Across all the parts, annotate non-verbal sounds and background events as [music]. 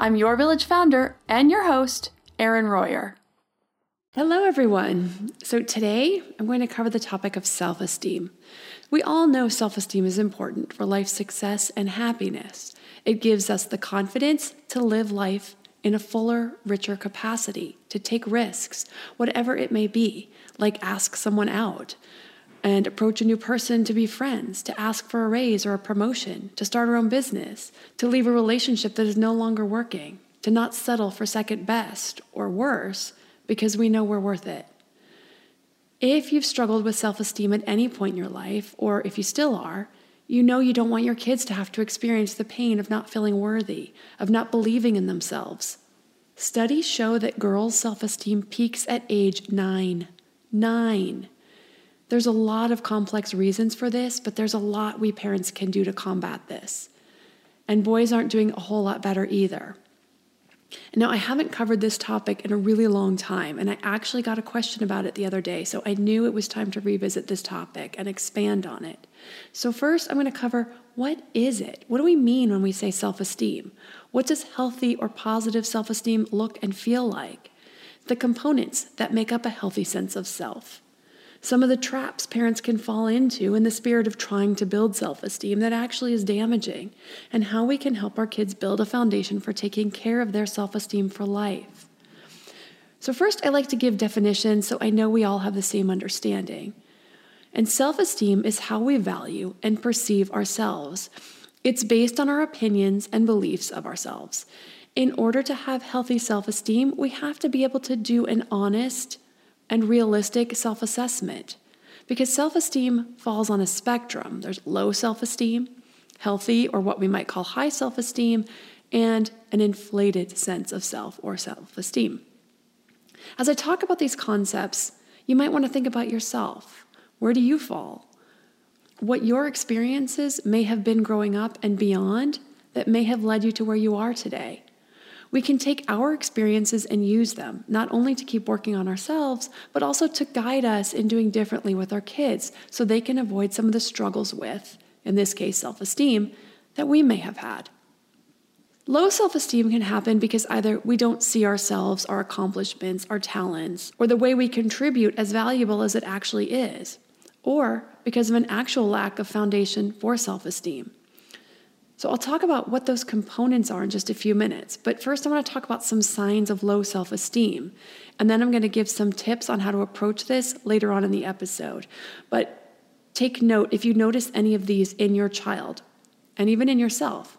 I'm your village founder and your host, Erin Royer. Hello, everyone. So, today I'm going to cover the topic of self esteem. We all know self esteem is important for life success and happiness. It gives us the confidence to live life in a fuller, richer capacity, to take risks, whatever it may be, like ask someone out and approach a new person to be friends, to ask for a raise or a promotion, to start our own business, to leave a relationship that is no longer working, to not settle for second best or worse because we know we're worth it. If you've struggled with self esteem at any point in your life, or if you still are, you know you don't want your kids to have to experience the pain of not feeling worthy, of not believing in themselves. Studies show that girls' self esteem peaks at age nine. Nine. There's a lot of complex reasons for this, but there's a lot we parents can do to combat this. And boys aren't doing a whole lot better either. Now, I haven't covered this topic in a really long time, and I actually got a question about it the other day, so I knew it was time to revisit this topic and expand on it. So, first, I'm going to cover what is it? What do we mean when we say self esteem? What does healthy or positive self esteem look and feel like? The components that make up a healthy sense of self some of the traps parents can fall into in the spirit of trying to build self esteem that actually is damaging, and how we can help our kids build a foundation for taking care of their self esteem for life. So, first, I like to give definitions so I know we all have the same understanding. And self esteem is how we value and perceive ourselves. It's based on our opinions and beliefs of ourselves. In order to have healthy self esteem, we have to be able to do an honest, and realistic self assessment. Because self esteem falls on a spectrum there's low self esteem, healthy, or what we might call high self esteem, and an inflated sense of self or self esteem. As I talk about these concepts, you might want to think about yourself. Where do you fall? What your experiences may have been growing up and beyond that may have led you to where you are today. We can take our experiences and use them, not only to keep working on ourselves, but also to guide us in doing differently with our kids so they can avoid some of the struggles with, in this case, self esteem, that we may have had. Low self esteem can happen because either we don't see ourselves, our accomplishments, our talents, or the way we contribute as valuable as it actually is, or because of an actual lack of foundation for self esteem. So I'll talk about what those components are in just a few minutes. But first, I want to talk about some signs of low self esteem. And then I'm going to give some tips on how to approach this later on in the episode. But take note if you notice any of these in your child and even in yourself.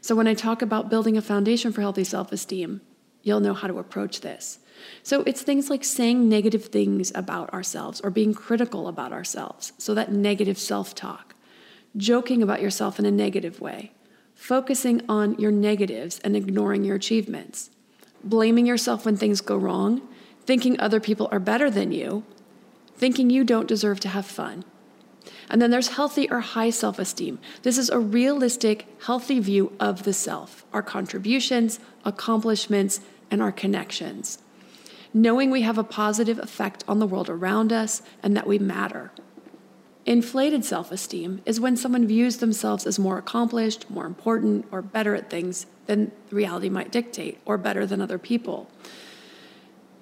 So when I talk about building a foundation for healthy self esteem, you'll know how to approach this. So it's things like saying negative things about ourselves or being critical about ourselves. So that negative self talk joking about yourself in a negative way, focusing on your negatives and ignoring your achievements, blaming yourself when things go wrong, thinking other people are better than you, thinking you don't deserve to have fun. And then there's healthy or high self esteem. This is a realistic, healthy view of the self, our contributions, accomplishments, and our connections. Knowing we have a positive effect on the world around us and that we matter. Inflated self esteem is when someone views themselves as more accomplished, more important, or better at things than reality might dictate, or better than other people.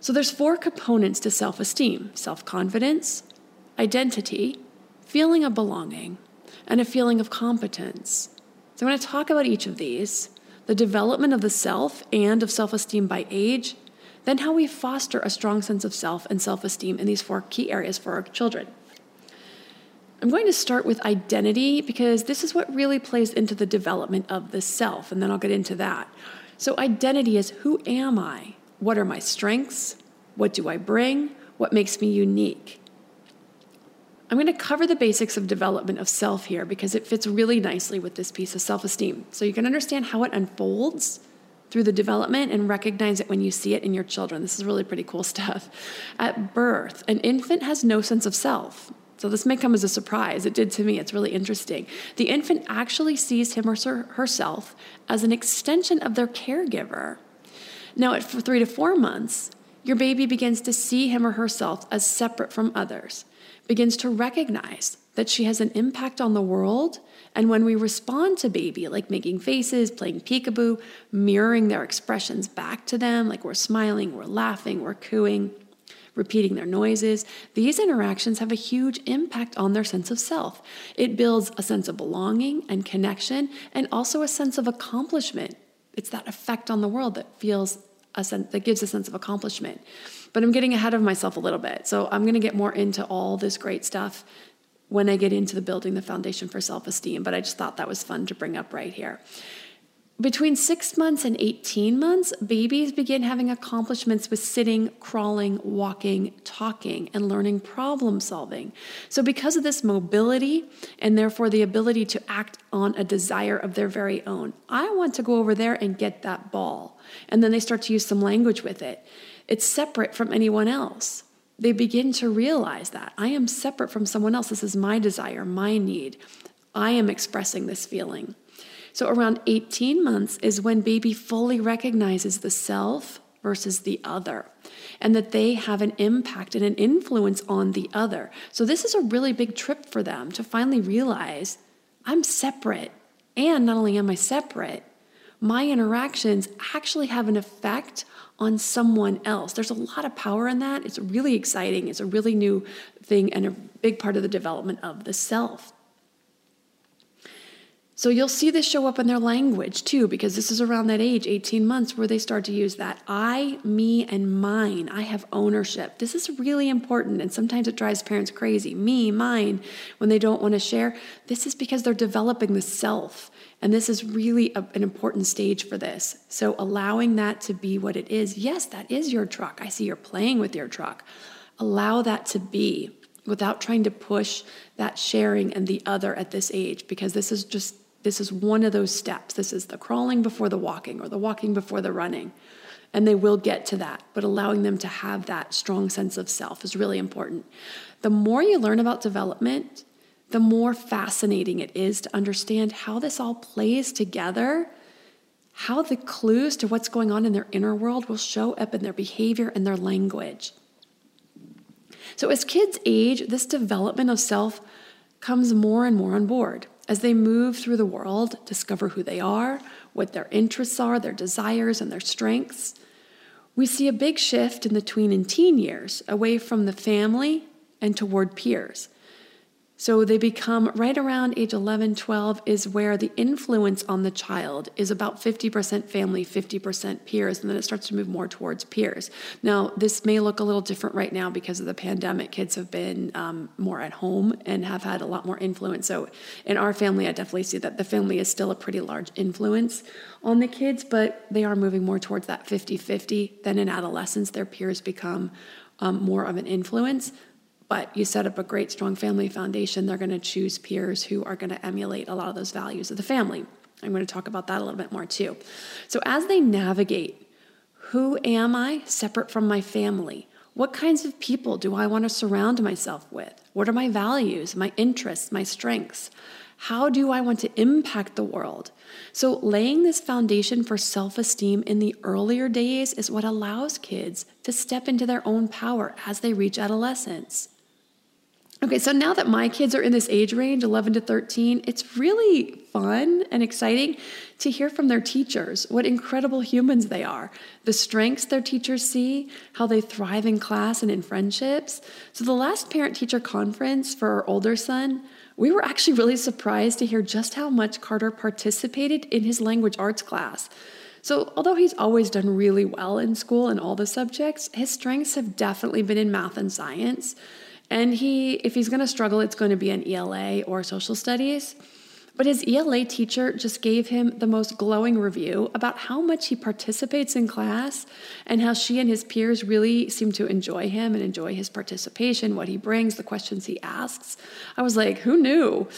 So there's four components to self esteem self confidence, identity, feeling of belonging, and a feeling of competence. So I'm going to talk about each of these the development of the self and of self esteem by age, then how we foster a strong sense of self and self esteem in these four key areas for our children. I'm going to start with identity because this is what really plays into the development of the self, and then I'll get into that. So, identity is who am I? What are my strengths? What do I bring? What makes me unique? I'm going to cover the basics of development of self here because it fits really nicely with this piece of self esteem. So, you can understand how it unfolds through the development and recognize it when you see it in your children. This is really pretty cool [laughs] stuff. At birth, an infant has no sense of self. So this may come as a surprise. It did to me. It's really interesting. The infant actually sees him or herself as an extension of their caregiver. Now, at three to four months, your baby begins to see him or herself as separate from others, begins to recognize that she has an impact on the world. And when we respond to baby, like making faces, playing peekaboo, mirroring their expressions back to them, like we're smiling, we're laughing, we're cooing, repeating their noises, these interactions have a huge impact on their sense of self. It builds a sense of belonging and connection and also a sense of accomplishment. It's that effect on the world that feels a sense that gives a sense of accomplishment. But I'm getting ahead of myself a little bit. So I'm going to get more into all this great stuff when I get into the building the foundation for self-esteem, but I just thought that was fun to bring up right here. Between six months and 18 months, babies begin having accomplishments with sitting, crawling, walking, talking, and learning problem solving. So, because of this mobility and therefore the ability to act on a desire of their very own, I want to go over there and get that ball. And then they start to use some language with it. It's separate from anyone else. They begin to realize that I am separate from someone else. This is my desire, my need. I am expressing this feeling. So, around 18 months is when baby fully recognizes the self versus the other, and that they have an impact and an influence on the other. So, this is a really big trip for them to finally realize I'm separate. And not only am I separate, my interactions actually have an effect on someone else. There's a lot of power in that. It's really exciting. It's a really new thing and a big part of the development of the self. So you'll see this show up in their language too, because this is around that age, 18 months, where they start to use that I, me, and mine. I have ownership. This is really important, and sometimes it drives parents crazy. Me, mine, when they don't want to share. This is because they're developing the self, and this is really a, an important stage for this. So allowing that to be what it is. Yes, that is your truck. I see you're playing with your truck. Allow that to be without trying to push that sharing and the other at this age, because this is just this is one of those steps. This is the crawling before the walking or the walking before the running. And they will get to that, but allowing them to have that strong sense of self is really important. The more you learn about development, the more fascinating it is to understand how this all plays together, how the clues to what's going on in their inner world will show up in their behavior and their language. So, as kids age, this development of self comes more and more on board as they move through the world, discover who they are, what their interests are, their desires, and their strengths. We see a big shift in the tween and teen years away from the family and toward peers. So they become right around age 11, 12 is where the influence on the child is about 50% family, 50% peers, and then it starts to move more towards peers. Now, this may look a little different right now because of the pandemic. Kids have been um, more at home and have had a lot more influence. So in our family, I definitely see that the family is still a pretty large influence on the kids, but they are moving more towards that 50 50. Then in adolescence, their peers become um, more of an influence but you set up a great, strong family foundation, they're going to choose peers who are going to emulate a lot of those values of the family. I'm going to talk about that a little bit more too. So, as they navigate Who am I separate from my family? What kinds of people do I want to surround myself with? What are my values, my interests, my strengths? How do I want to impact the world? So, laying this foundation for self esteem in the earlier days is what allows kids to step into their own power as they reach adolescence. Okay, so now that my kids are in this age range, 11 to 13, it's really fun and exciting to hear from their teachers what incredible humans they are, the strengths their teachers see, how they thrive in class and in friendships. So, the last parent teacher conference for our older son, we were actually really surprised to hear just how much Carter participated in his language arts class. So, although he's always done really well in school in all the subjects, his strengths have definitely been in math and science. And he, if he's going to struggle, it's going to be an ELA or social studies. But his ELA teacher just gave him the most glowing review about how much he participates in class and how she and his peers really seem to enjoy him and enjoy his participation, what he brings, the questions he asks. I was like, who knew?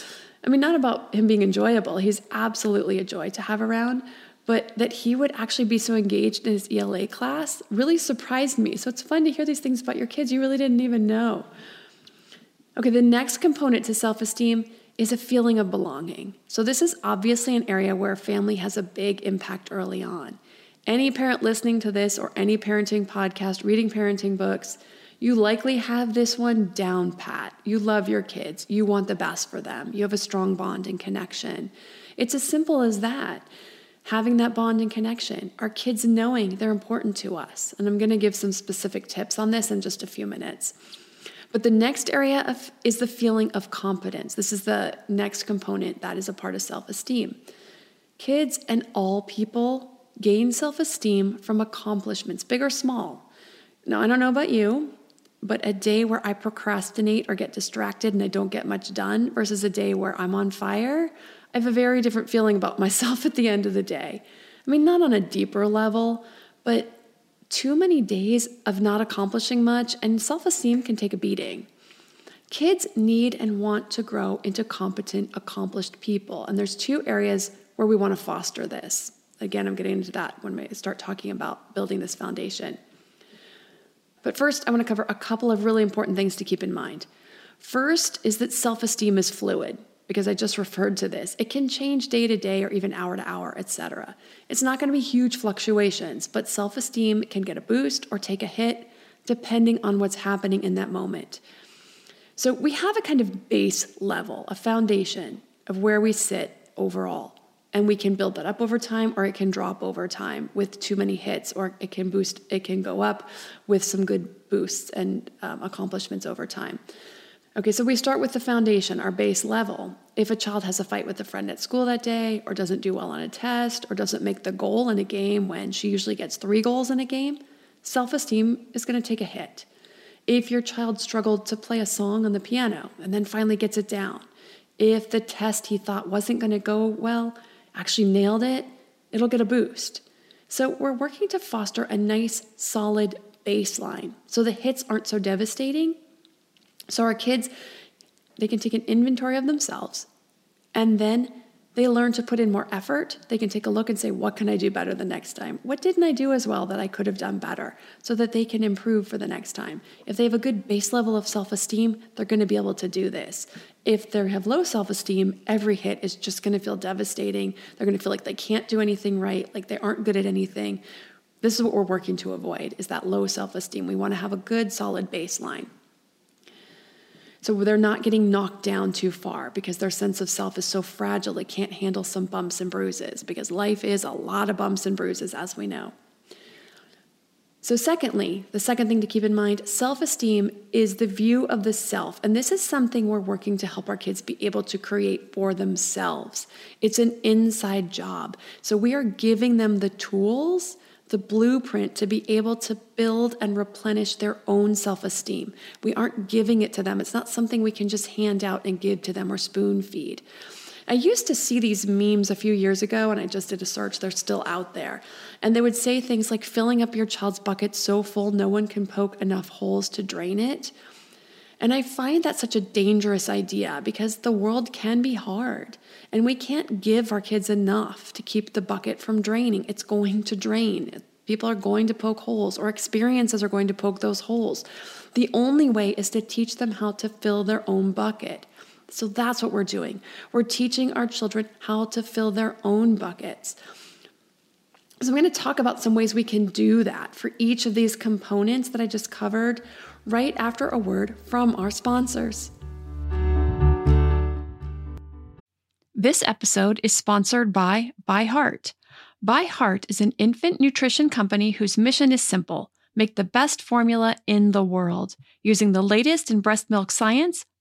I mean, not about him being enjoyable, he's absolutely a joy to have around, but that he would actually be so engaged in his ELA class really surprised me. So it's fun to hear these things about your kids you really didn't even know. Okay, the next component to self esteem is a feeling of belonging. So, this is obviously an area where family has a big impact early on. Any parent listening to this or any parenting podcast, reading parenting books, you likely have this one down pat. You love your kids, you want the best for them, you have a strong bond and connection. It's as simple as that. Having that bond and connection, our kids knowing they're important to us. And I'm going to give some specific tips on this in just a few minutes. But the next area of, is the feeling of competence. This is the next component that is a part of self esteem. Kids and all people gain self esteem from accomplishments, big or small. Now, I don't know about you, but a day where I procrastinate or get distracted and I don't get much done versus a day where I'm on fire, I have a very different feeling about [laughs] myself at the end of the day. I mean, not on a deeper level, but too many days of not accomplishing much, and self esteem can take a beating. Kids need and want to grow into competent, accomplished people. And there's two areas where we want to foster this. Again, I'm getting into that when we start talking about building this foundation. But first, I want to cover a couple of really important things to keep in mind. First is that self esteem is fluid because I just referred to this. It can change day to day or even hour to hour, etc. It's not going to be huge fluctuations, but self esteem can get a boost or take a hit depending on what's happening in that moment. So we have a kind of base level, a foundation of where we sit overall. And we can build that up over time or it can drop over time with too many hits, or it can boost, it can go up with some good boosts and um, accomplishments over time. Okay, so we start with the foundation, our base level. If a child has a fight with a friend at school that day, or doesn't do well on a test, or doesn't make the goal in a game when she usually gets three goals in a game, self esteem is going to take a hit. If your child struggled to play a song on the piano and then finally gets it down, if the test he thought wasn't going to go well actually nailed it, it'll get a boost. So we're working to foster a nice, solid baseline so the hits aren't so devastating so our kids, they can take an inventory of themselves and then they learn to put in more effort. They can take a look and say, What can I do better the next time? What didn't I do as well that I could have done better? So that they can improve for the next time. If they have a good base level of self esteem, they're going to be able to do this. If they have low self esteem, every hit is just going to feel devastating. They're going to feel like they can't do anything right, like they aren't good at anything. This is what we're working to avoid is that low self esteem. We want to have a good solid baseline. So they're not getting knocked down too far because their sense of self is so fragile it can't handle some bumps and bruises because life is a lot of bumps and bruises, as we know. So, secondly, the second thing to keep in mind self esteem is the view of the self. And this is something we're working to help our kids be able to create for themselves. It's an inside job. So, we are giving them the tools the blueprint to be able to build and replenish their own self esteem. We aren't giving it to them, it's not something we can just hand out and give to them or spoon feed. I used to see these memes a few years ago, and I just did a search, they're still out there. And they would say things like filling up your child's bucket so full no one can poke enough holes to drain it. And I find that such a dangerous idea because the world can be hard and we can't give our kids enough to keep the bucket from draining. It's going to drain. People are going to poke holes, or experiences are going to poke those holes. The only way is to teach them how to fill their own bucket. So that's what we're doing. We're teaching our children how to fill their own buckets. So, I'm going to talk about some ways we can do that for each of these components that I just covered right after a word from our sponsors. This episode is sponsored by ByHeart. By Heart is an infant nutrition company whose mission is simple make the best formula in the world. Using the latest in breast milk science,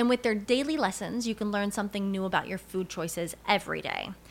And with their daily lessons, you can learn something new about your food choices every day.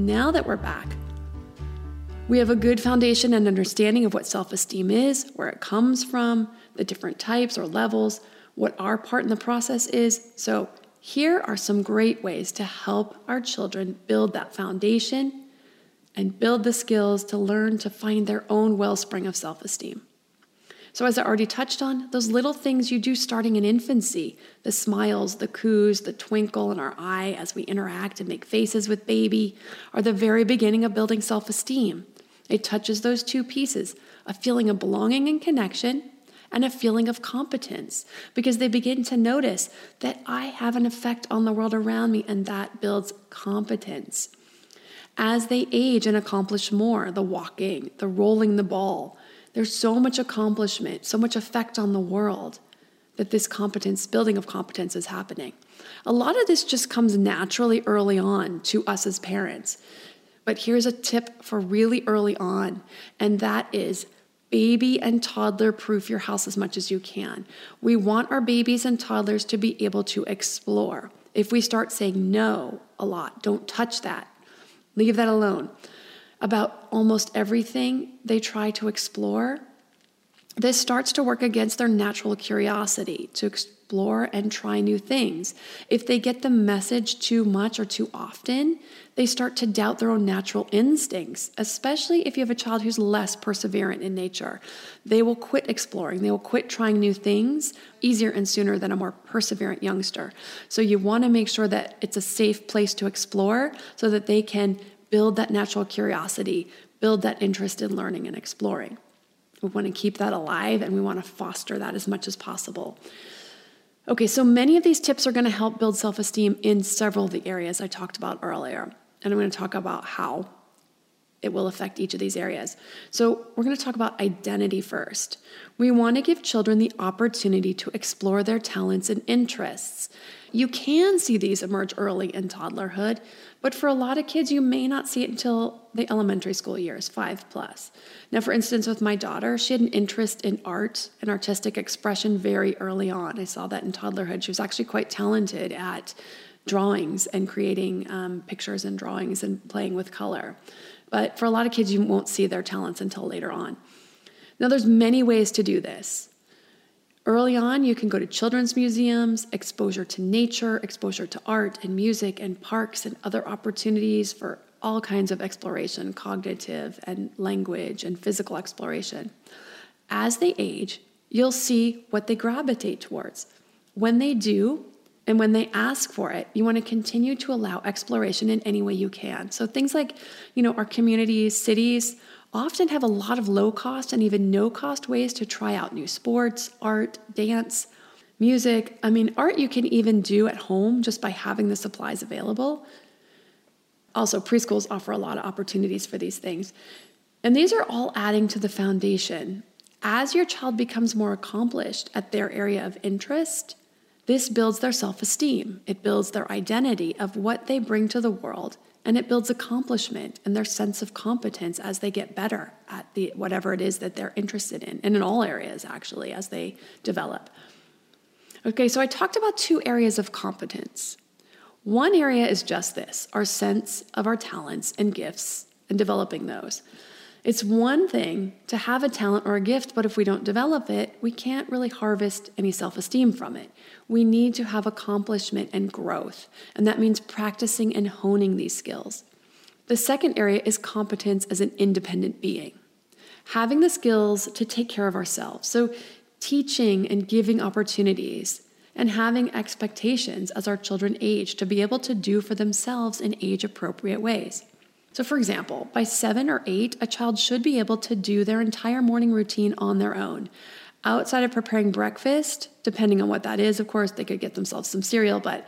Now that we're back, we have a good foundation and understanding of what self esteem is, where it comes from, the different types or levels, what our part in the process is. So here are some great ways to help our children build that foundation and build the skills to learn to find their own wellspring of self esteem. So, as I already touched on, those little things you do starting in infancy the smiles, the coos, the twinkle in our eye as we interact and make faces with baby are the very beginning of building self esteem. It touches those two pieces a feeling of belonging and connection, and a feeling of competence because they begin to notice that I have an effect on the world around me, and that builds competence. As they age and accomplish more, the walking, the rolling the ball, there's so much accomplishment, so much effect on the world that this competence, building of competence, is happening. A lot of this just comes naturally early on to us as parents. But here's a tip for really early on, and that is baby and toddler proof your house as much as you can. We want our babies and toddlers to be able to explore. If we start saying no a lot, don't touch that, leave that alone, about almost everything they try to explore, this starts to work against their natural curiosity to explore and try new things. If they get the message too much or too often, they start to doubt their own natural instincts, especially if you have a child who's less perseverant in nature. They will quit exploring, they will quit trying new things easier and sooner than a more perseverant youngster. So you want to make sure that it's a safe place to explore so that they can build that natural curiosity, build that interest in learning and exploring. We want to keep that alive and we want to foster that as much as possible. Okay, so many of these tips are going to help build self esteem in several of the areas I talked about earlier. And I'm going to talk about how. it will affect each of these areas. So, we're going to talk about identity first. We want to give children the opportunity to explore their talents and interests. You can see these emerge early in toddlerhood, but for a lot of kids, you may not see it until the elementary school years, five plus. Now, for instance, with my daughter, she had an interest in art and artistic expression very early on. I saw that in toddlerhood. She was actually quite talented at drawings and creating um, pictures and drawings and playing with color. But for a lot of kids, you won't see their talents until later on. Now, there's many ways to do this. Early on, you can go to children's museums, exposure to nature, exposure to art and music and parks and other opportunities for all kinds of exploration, cognitive and language and physical exploration. As they age, you'll see what they gravitate towards. When they do, and when they ask for it, you want to continue to allow exploration in any way you can. So things like, you know, our communities, cities, often have a lot of low cost and even no cost ways to try out new sports, art, dance, music. I mean, art you can even do at home just by having the supplies available. Also, preschools offer a lot of opportunities for these things. And these are all adding to the foundation. As your child becomes more accomplished at their area of interest, this builds their self esteem. It builds their identity of what they bring to the world and it builds accomplishment and their sense of competence as they get better at the whatever it is that they're interested in and in all areas actually as they develop. Okay so i talked about two areas of competence. One area is just this our sense of our talents and gifts and developing those it's one thing to have a talent or a gift, but if we don't develop it, we can't really harvest any self esteem from it. We need to have accomplishment and growth, and that means practicing and honing these skills. The second area is competence as an independent being, having the skills to take care of ourselves. So, teaching and giving opportunities and having expectations as our children age to be able to do for themselves in age appropriate ways. So, for example, by seven or eight, a child should be able to do their entire morning routine on their own. Outside of preparing breakfast, depending on what that is, of course, they could get themselves some cereal, but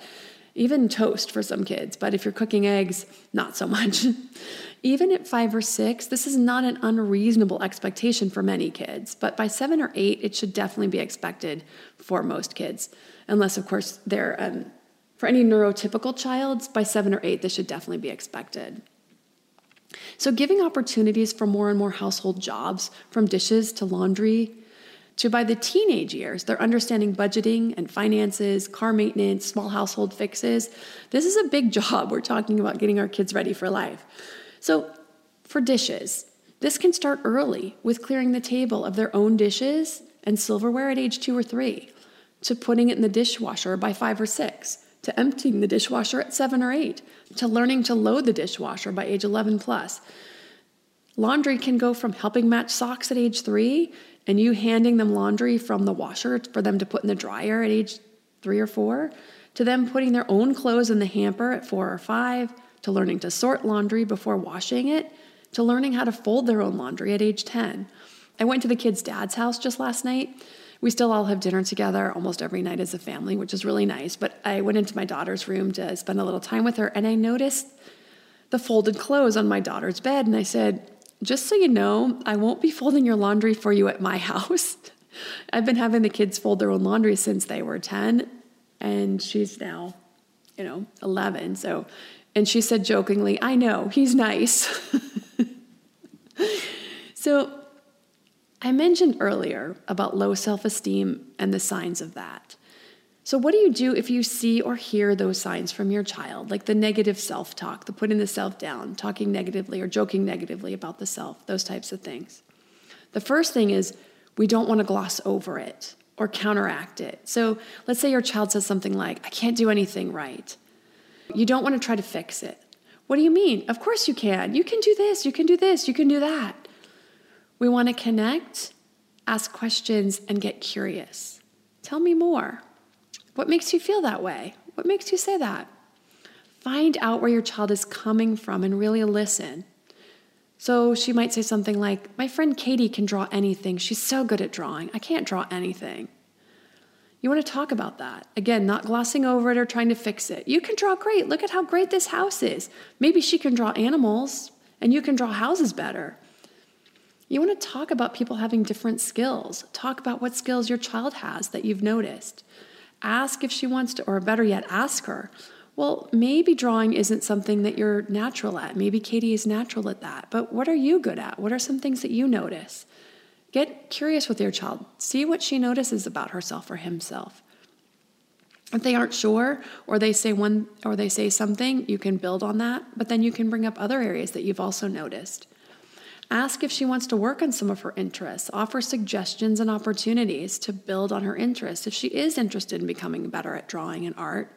even toast for some kids. But if you're cooking eggs, not so much. [laughs] even at five or six, this is not an unreasonable expectation for many kids. But by seven or eight, it should definitely be expected for most kids, unless, of course, they're. Um, for any neurotypical child, by seven or eight, this should definitely be expected. So, giving opportunities for more and more household jobs, from dishes to laundry, to by the teenage years, they're understanding budgeting and finances, car maintenance, small household fixes. This is a big [laughs] job. We're talking about getting our kids ready for life. So, for dishes, this can start early with clearing the table of their own dishes and silverware at age two or three, to putting it in the dishwasher by five or six, to emptying the dishwasher at seven or eight, to learning to load the dishwasher by age 11 plus. Laundry can go from helping match socks at age three and you handing them laundry from the washer for them to put in the dryer at age three or four, to them putting their own clothes in the hamper at four or five, to learning to sort laundry before washing it, to learning how to fold their own laundry at age 10. I went to the kids' dad's house just last night we still all have dinner together almost every night as a family, which is really nice. But I went into my daughter's room to spend a little time with her, and I noticed the folded clothes on my daughter's bed. And I said, Just so you know, I won't be folding your laundry for you at my [laughs] house. I've been having the kids fold their own laundry since they were 10, and she's now, you know, 11. So, and she said jokingly, I know, he's nice. [laughs] so, I mentioned earlier about low self esteem and the signs of that. So, what do you do if you see or hear those signs from your child, like the negative self talk, the putting the self down, talking negatively or joking negatively about the self, those types of things? The first thing is we don't want to gloss over it or counteract it. So, let's say your child says something like, I can't do anything right. You don't want to try to fix it. What do you mean? Of course you can. You can do this, you can do this, you can do that. We want to connect, ask questions, and get curious. Tell me more. What makes you feel that way? What makes you say that? Find out where your child is coming from and really listen. So she might say something like, My friend Katie can draw anything. She's so good at drawing. I can't draw anything. You want to talk about that. Again, not glossing over it or trying to fix it. You can draw great. Look at how great this house is. Maybe she can draw animals and you can draw houses better. You want to talk about people having different skills. Talk about what skills your child has that you've noticed. Ask if she wants to, or better yet, ask her. Well, maybe drawing isn't something that you're natural at. Maybe Katie is natural at that. But what are you good at? What are some things that you notice? Get curious with your child. See what she notices about herself or himself. If they aren't sure or they say one or they say something, you can build on that, but then you can bring up other areas that you've also noticed. Ask if she wants to work on some of her interests. Offer suggestions and opportunities to build on her interests. If she is interested in becoming better at drawing and art,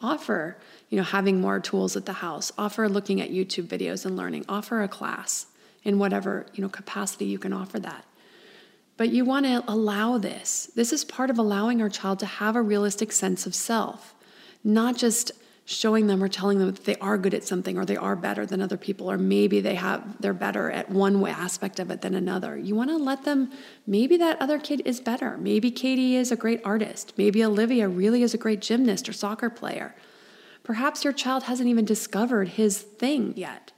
offer, you know, having more tools at the house. Offer looking at YouTube videos and learning. Offer a class in whatever, you know, capacity you can offer that. But you want to allow this. This is part of allowing our child to have a realistic sense of self, not just showing them or telling them that they are good at something or they are better than other people or maybe they have they're better at one aspect of it than another. You want to let them maybe that other kid is better. Maybe Katie is a great artist. Maybe Olivia really is a great gymnast or soccer player. Perhaps your child hasn't even discovered his thing yet.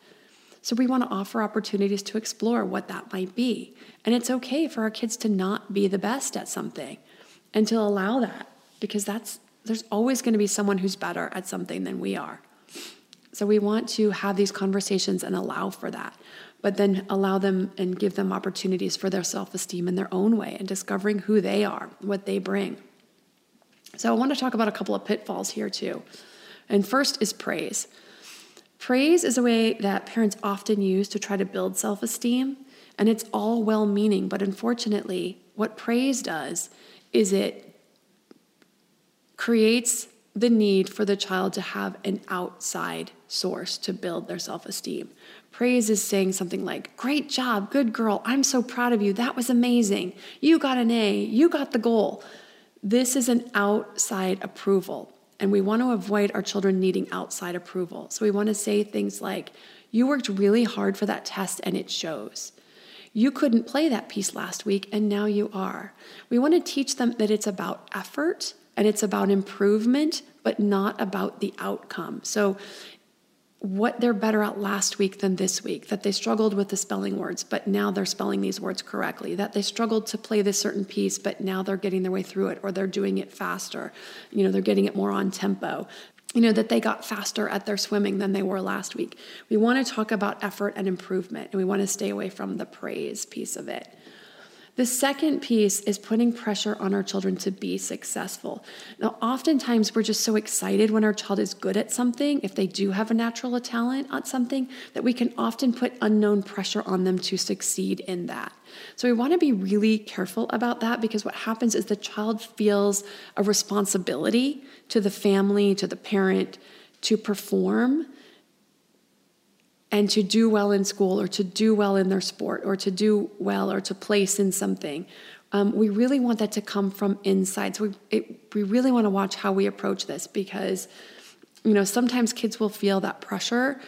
So we want to offer opportunities to explore what that might be. And it's okay for our kids to not be the best at something and to allow that because that's there's always going to be someone who's better at something than we are. So we want to have these conversations and allow for that, but then allow them and give them opportunities for their self-esteem in their own way and discovering who they are, what they bring. So I want to talk about a couple of pitfalls here too. And first is praise. Praise is a way that parents often use to try to build self esteem, and it's all well meaning, but unfortunately, what praise does is it creates the need for the child to have an outside source to build their self esteem. Praise is saying something like, Great job, good girl, I'm so proud of you, that was amazing, you got an A, you got the goal. This is an outside approval. And we want to avoid our children needing outside approval. So we want to say things like, You worked really hard for that test and it shows. You couldn't play that piece last week and now you are. We want to teach them that it's about effort and it's about improvement, but not about the outcome. So what they're better at last week than this week, that they struggled with the spelling words, but now they're spelling these words correctly, that they struggled to play this certain piece, but now they're getting their way through it, or they're doing it faster. You know, they're getting it more on tempo. You know, that they got faster at their swimming than they were last week. We want to talk about effort and improvement, and we want to stay away from the praise piece of it. The second piece is putting pressure on our children to be successful. Now, oftentimes we're just so excited when our child is good at something, if they do have a natural talent at something, that we can often put unknown pressure on them to succeed in that. So we want to be really careful about that because what happens is the child feels a responsibility to the family, to the parent, to perform and to do well in school or to do well in their sport or to do well or to place in something. Um, we really want that to come from inside. So we, it, we really want to watch how we approach this because, you know, sometimes kids will feel that pressure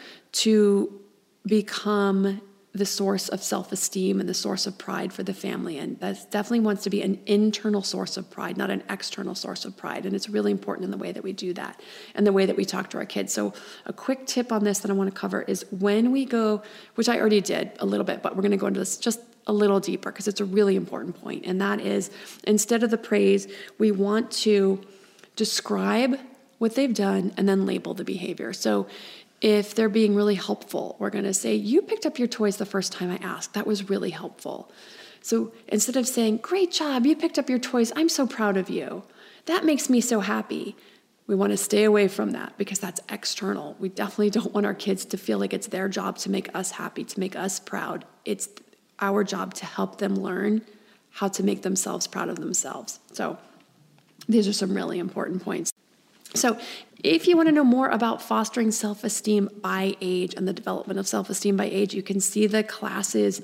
to become the source of self esteem and the source of pride for the family. And that definitely wants to be an internal source of pride, not an external source of pride. And it's really important in the way that we do that and the way that we talk to our kids. So, a quick tip on this that I want to cover is when we go, which I already did a little bit, but we're going to go into this just a little deeper because it's a really important point. And that is instead of the praise, we want to describe what they've done and then label the behavior. So if they're being really helpful, we're going to say, You picked up your toys the first time I asked. That was really helpful. So instead of saying, Great job, you picked up your toys, I'm so proud of you, that makes me so happy. We want to stay away from that because that's external. We definitely don't want our kids to feel like it's their job to make us happy, to make us proud. It's our job to help them learn how to make themselves proud of themselves. So, these are some really important points. So, if you want to know more about fostering self esteem by age and the development of self esteem by age, you can see the classes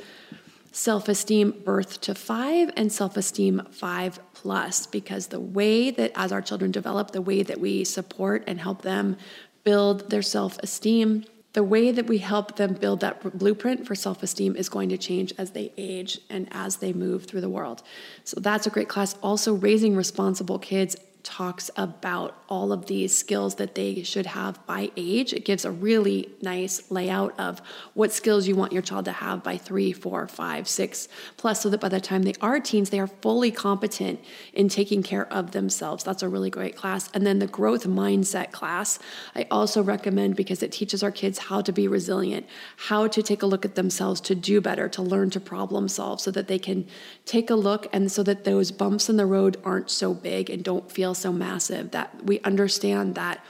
Self Esteem Birth to Five and Self Esteem Five Plus, because the way that as our children develop, the way that we support and help them build their self esteem, the way that we help them build that blueprint for self esteem is going to change as they age and as they move through the world. So that's a great class. Also, raising responsible kids talks about all of these skills that they should have by age. It gives a really nice layout of what skills you want your child to have by three, four, five, six plus, so that by the time they are teens, they are fully competent in taking care of themselves. That's a really great class. And then the growth mindset class, I also recommend because it teaches our kids how to be resilient, how to take a look at themselves to do better, to learn to problem solve so that they can take a look and so that those bumps in the road aren't so big and don't feel so massive that we understand that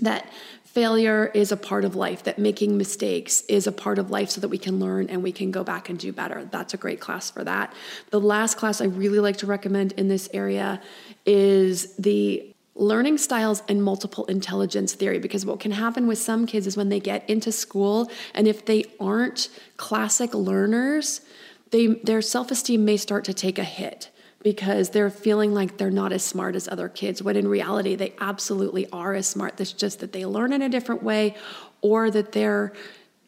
that failure is a part of life that making mistakes is a part of life so that we can learn and we can go back and do better. That's a great class for that. The last class i really like to recommend in this area is the learning styles and multiple intelligence theory because what can happen with some kids is when they get into school and if they aren't classic learners they their self-esteem may start to take a hit because they're feeling like they're not as smart as other kids, when in reality, they absolutely are as smart. It's just that they learn in a different way or that their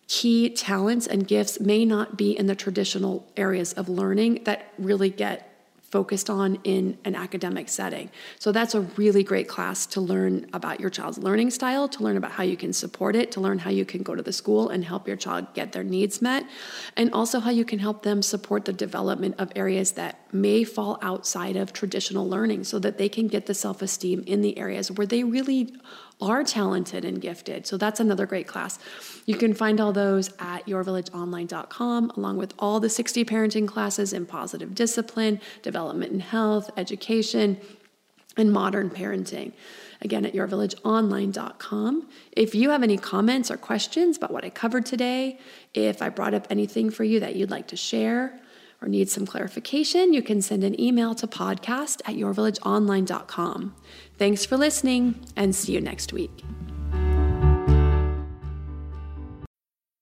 key talents and gifts may not be in the traditional areas of learning that really get focused on in an academic setting. So that's a really great class to learn about your child's learning style, to learn about how you can support it, to learn how you can go to the school and help your child get their needs met, and also how you can help them support the development of areas that may fall outside of traditional learning so that they can get the self-esteem in the areas where they really are talented and gifted. So that's another great class. You can find all those at yourvillageonline.com, along with all the 60 parenting classes in positive discipline, development and health, education, and modern parenting. Again, at yourvillageonline.com. If you have any comments or questions about what I covered today, if I brought up anything for you that you'd like to share, or need some clarification, you can send an email to podcast at yourvillageonline.com. Thanks for listening and see you next week.